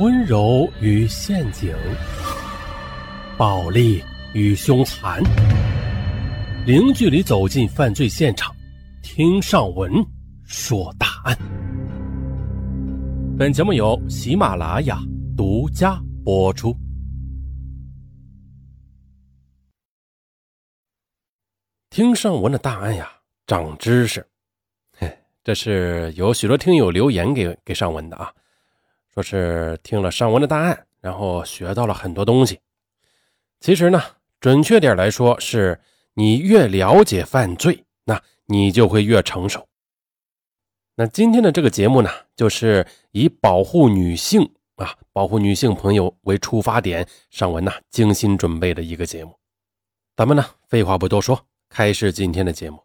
温柔与陷阱，暴力与凶残，零距离走进犯罪现场，听上文说大案。本节目由喜马拉雅独家播出。听上文的大案呀，长知识。嘿，这是有许多听友留言给给上文的啊。说是听了上文的答案，然后学到了很多东西。其实呢，准确点来说，是你越了解犯罪，那你就会越成熟。那今天的这个节目呢，就是以保护女性啊，保护女性朋友为出发点，上文呢精心准备的一个节目。咱们呢，废话不多说，开始今天的节目。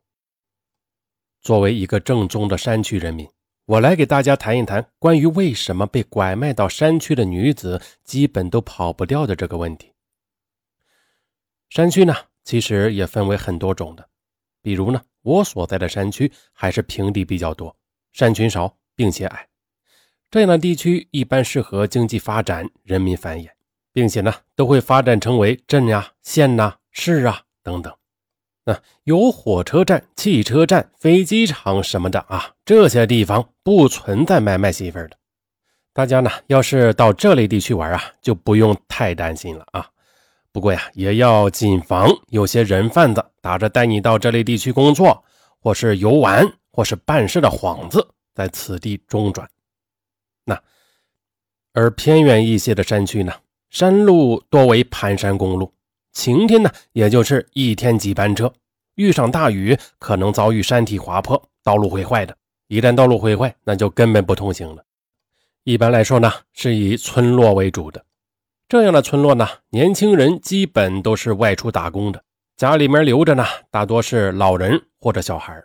作为一个正宗的山区人民。我来给大家谈一谈关于为什么被拐卖到山区的女子基本都跑不掉的这个问题。山区呢，其实也分为很多种的，比如呢，我所在的山区还是平地比较多，山群少，并且矮，这样的地区一般适合经济发展、人民繁衍，并且呢，都会发展成为镇呀、县呐、市啊等等。有火车站、汽车站、飞机场什么的啊，这些地方不存在买卖媳妇的。大家呢，要是到这类地区玩啊，就不用太担心了啊。不过呀，也要谨防有些人贩子打着带你到这类地区工作，或是游玩，或是办事的幌子，在此地中转。那而偏远一些的山区呢，山路多为盘山公路。晴天呢，也就是一天几班车；遇上大雨，可能遭遇山体滑坡，道路会坏的。一旦道路毁坏，那就根本不通行了。一般来说呢，是以村落为主的。这样的村落呢，年轻人基本都是外出打工的，家里面留着呢，大多是老人或者小孩。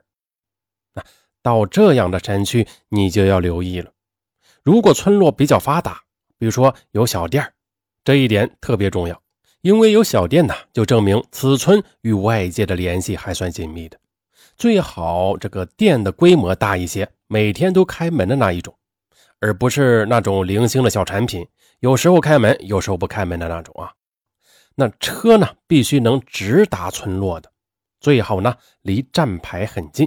那到这样的山区，你就要留意了。如果村落比较发达，比如说有小店这一点特别重要。因为有小店呢，就证明此村与外界的联系还算紧密的。最好这个店的规模大一些，每天都开门的那一种，而不是那种零星的小产品，有时候开门，有时候不开门的那种啊。那车呢，必须能直达村落的，最好呢离站牌很近。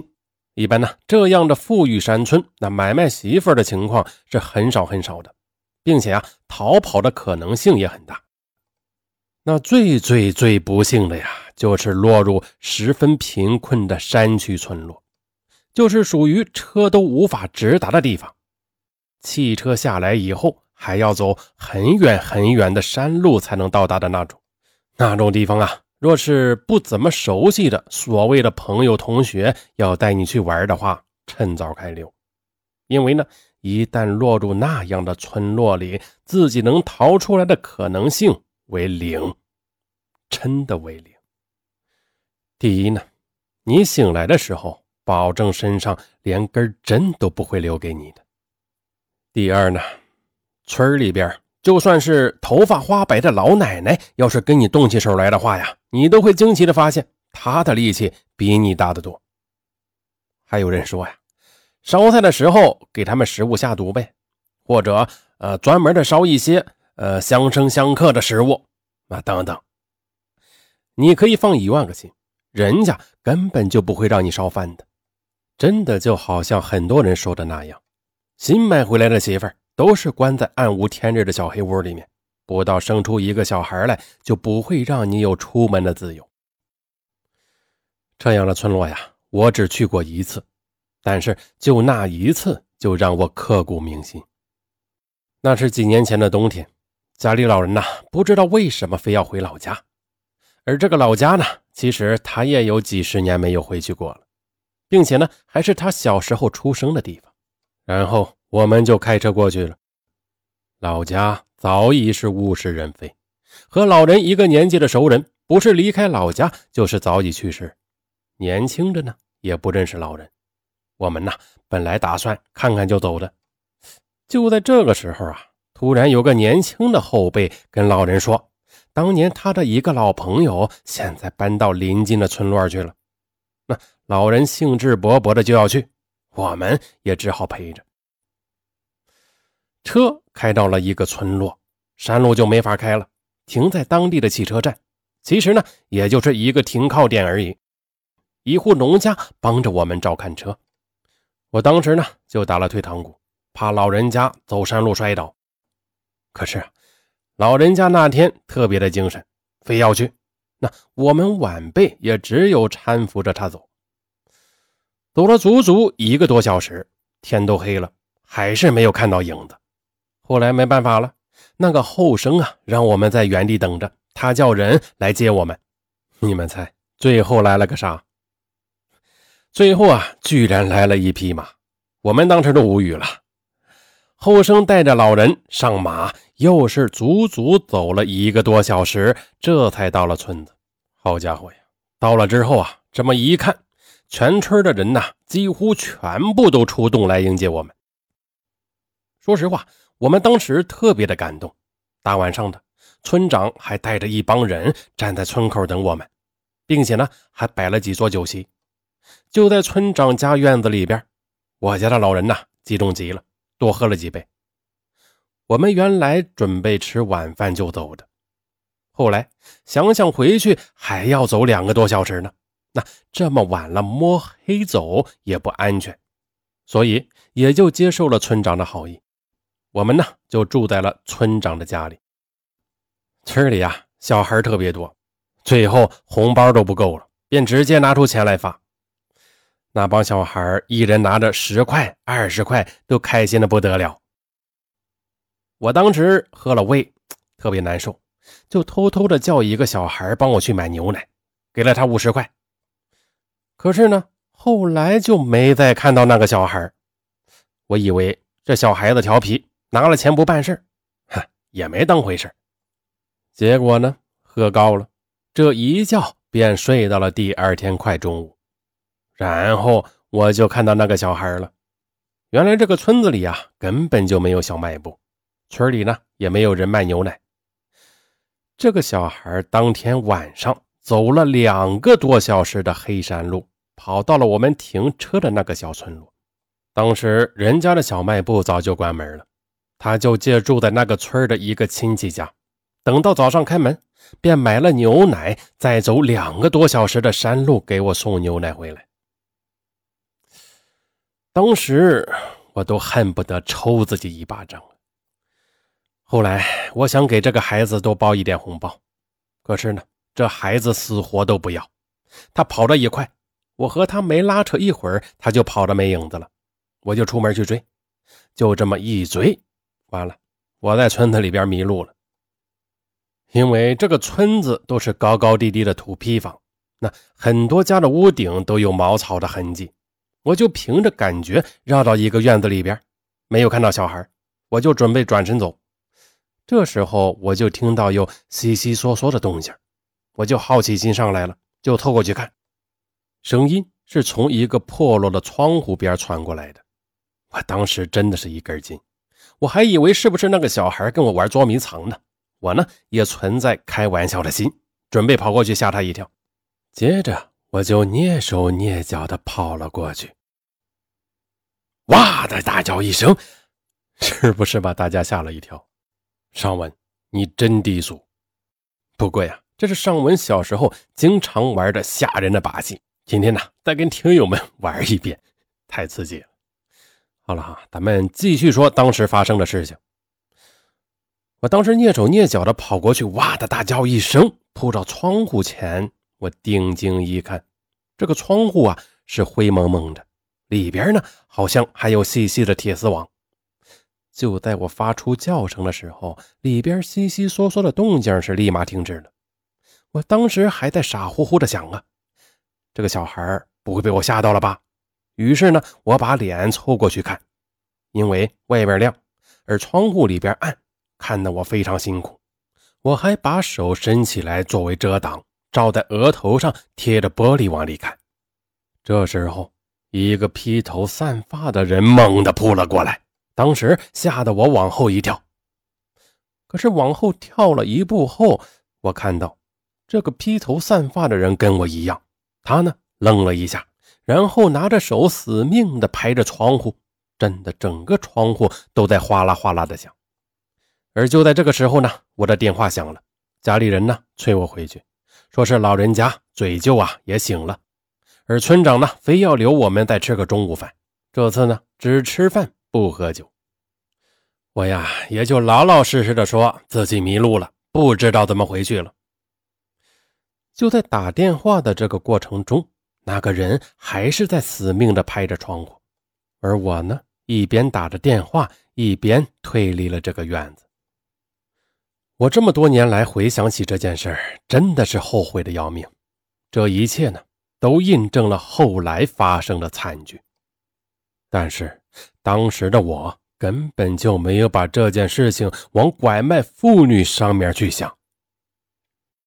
一般呢，这样的富裕山村，那买卖媳妇的情况是很少很少的，并且啊，逃跑的可能性也很大。那最最最不幸的呀，就是落入十分贫困的山区村落，就是属于车都无法直达的地方，汽车下来以后还要走很远很远的山路才能到达的那种。那种地方啊，若是不怎么熟悉的所谓的朋友同学要带你去玩的话，趁早开溜，因为呢，一旦落入那样的村落里，自己能逃出来的可能性。为零，真的为零。第一呢，你醒来的时候，保证身上连根针都不会留给你的。第二呢，村里边就算是头发花白的老奶奶，要是跟你动起手来的话呀，你都会惊奇的发现，她的力气比你大得多。还有人说呀，烧菜的时候给他们食物下毒呗，或者呃，专门的烧一些。呃，相生相克的食物啊，等等，你可以放一万个心，人家根本就不会让你烧饭的。真的就好像很多人说的那样，新买回来的媳妇儿都是关在暗无天日的小黑屋里面，不到生出一个小孩来，就不会让你有出门的自由。这样的村落呀，我只去过一次，但是就那一次，就让我刻骨铭心。那是几年前的冬天。家里老人呐，不知道为什么非要回老家，而这个老家呢，其实他也有几十年没有回去过了，并且呢，还是他小时候出生的地方。然后我们就开车过去了。老家早已是物是人非，和老人一个年纪的熟人，不是离开老家，就是早已去世。年轻的呢，也不认识老人。我们呢，本来打算看看就走的，就在这个时候啊。突然有个年轻的后辈跟老人说：“当年他的一个老朋友现在搬到邻近的村落去了。”那老人兴致勃勃的就要去，我们也只好陪着。车开到了一个村落，山路就没法开了，停在当地的汽车站。其实呢，也就是一个停靠点而已。一户农家帮着我们照看车，我当时呢就打了退堂鼓，怕老人家走山路摔倒。可是老人家那天特别的精神，非要去。那我们晚辈也只有搀扶着他走。走了足足一个多小时，天都黑了，还是没有看到影子。后来没办法了，那个后生啊，让我们在原地等着，他叫人来接我们。你们猜，最后来了个啥？最后啊，居然来了一匹马，我们当时都无语了。后生带着老人上马，又是足足走了一个多小时，这才到了村子。好家伙呀！到了之后啊，这么一看。全村的人呐，几乎全部都出动来迎接我们。说实话，我们当时特别的感动。大晚上的，村长还带着一帮人站在村口等我们，并且呢，还摆了几桌酒席。就在村长家院子里边，我家的老人呐，激动极了，多喝了几杯。我们原来准备吃晚饭就走的，后来想想回去还要走两个多小时呢。那这么晚了，摸黑走也不安全，所以也就接受了村长的好意。我们呢就住在了村长的家里。村里啊小孩特别多，最后红包都不够了，便直接拿出钱来发。那帮小孩一人拿着十块、二十块，都开心的不得了。我当时喝了胃，特别难受，就偷偷的叫一个小孩帮我去买牛奶，给了他五十块。可是呢，后来就没再看到那个小孩。我以为这小孩子调皮，拿了钱不办事哼，也没当回事结果呢，喝高了，这一觉便睡到了第二天快中午。然后我就看到那个小孩了。原来这个村子里啊，根本就没有小卖部，村里呢也没有人卖牛奶。这个小孩当天晚上。走了两个多小时的黑山路，跑到了我们停车的那个小村落。当时人家的小卖部早就关门了，他就借住在那个村的一个亲戚家。等到早上开门，便买了牛奶，再走两个多小时的山路给我送牛奶回来。当时我都恨不得抽自己一巴掌后来我想给这个孩子多包一点红包，可是呢。这孩子死活都不要，他跑得也快，我和他没拉扯一会儿，他就跑得没影子了。我就出门去追，就这么一追，完了，我在村子里边迷路了。因为这个村子都是高高低低的土坯房，那很多家的屋顶都有茅草的痕迹。我就凭着感觉绕到一个院子里边，没有看到小孩，我就准备转身走。这时候我就听到有悉悉嗦嗦的动静。我就好奇心上来了，就凑过去看，声音是从一个破落的窗户边传过来的。我当时真的是一根筋，我还以为是不是那个小孩跟我玩捉迷藏呢。我呢也存在开玩笑的心，准备跑过去吓他一跳。接着我就蹑手蹑脚的跑了过去，哇的大叫一声，是不是把大家吓了一跳？尚文，你真低俗。不过呀。这是尚文小时候经常玩的吓人的把戏，今天呢再跟听友们 玩一遍，太刺激了。好了哈，咱们继续说当时发生的事情。我当时蹑手蹑脚的跑过去，哇的大叫一声，扑到窗户前。我定睛一看，这个窗户啊是灰蒙蒙的，里边呢好像还有细细的铁丝网。就在我发出叫声的时候，里边悉悉嗦嗦的动静是立马停止了。我当时还在傻乎乎的想啊，这个小孩不会被我吓到了吧？于是呢，我把脸凑过去看，因为外边亮，而窗户里边暗，看得我非常辛苦。我还把手伸起来作为遮挡，照在额头上贴着玻璃往里看。这时候，一个披头散发的人猛地扑了过来，当时吓得我往后一跳。可是往后跳了一步后，我看到。这个披头散发的人跟我一样，他呢愣了一下，然后拿着手死命的拍着窗户，震得整个窗户都在哗啦哗啦的响。而就在这个时候呢，我的电话响了，家里人呢催我回去，说是老人家嘴就啊也醒了，而村长呢非要留我们再吃个中午饭，这次呢只吃饭不喝酒。我呀也就老老实实的说自己迷路了，不知道怎么回去了。就在打电话的这个过程中，那个人还是在死命的拍着窗户，而我呢一边打着电话，一边退离了这个院子。我这么多年来回想起这件事，真的是后悔的要命。这一切呢，都印证了后来发生的惨剧。但是当时的我根本就没有把这件事情往拐卖妇女上面去想。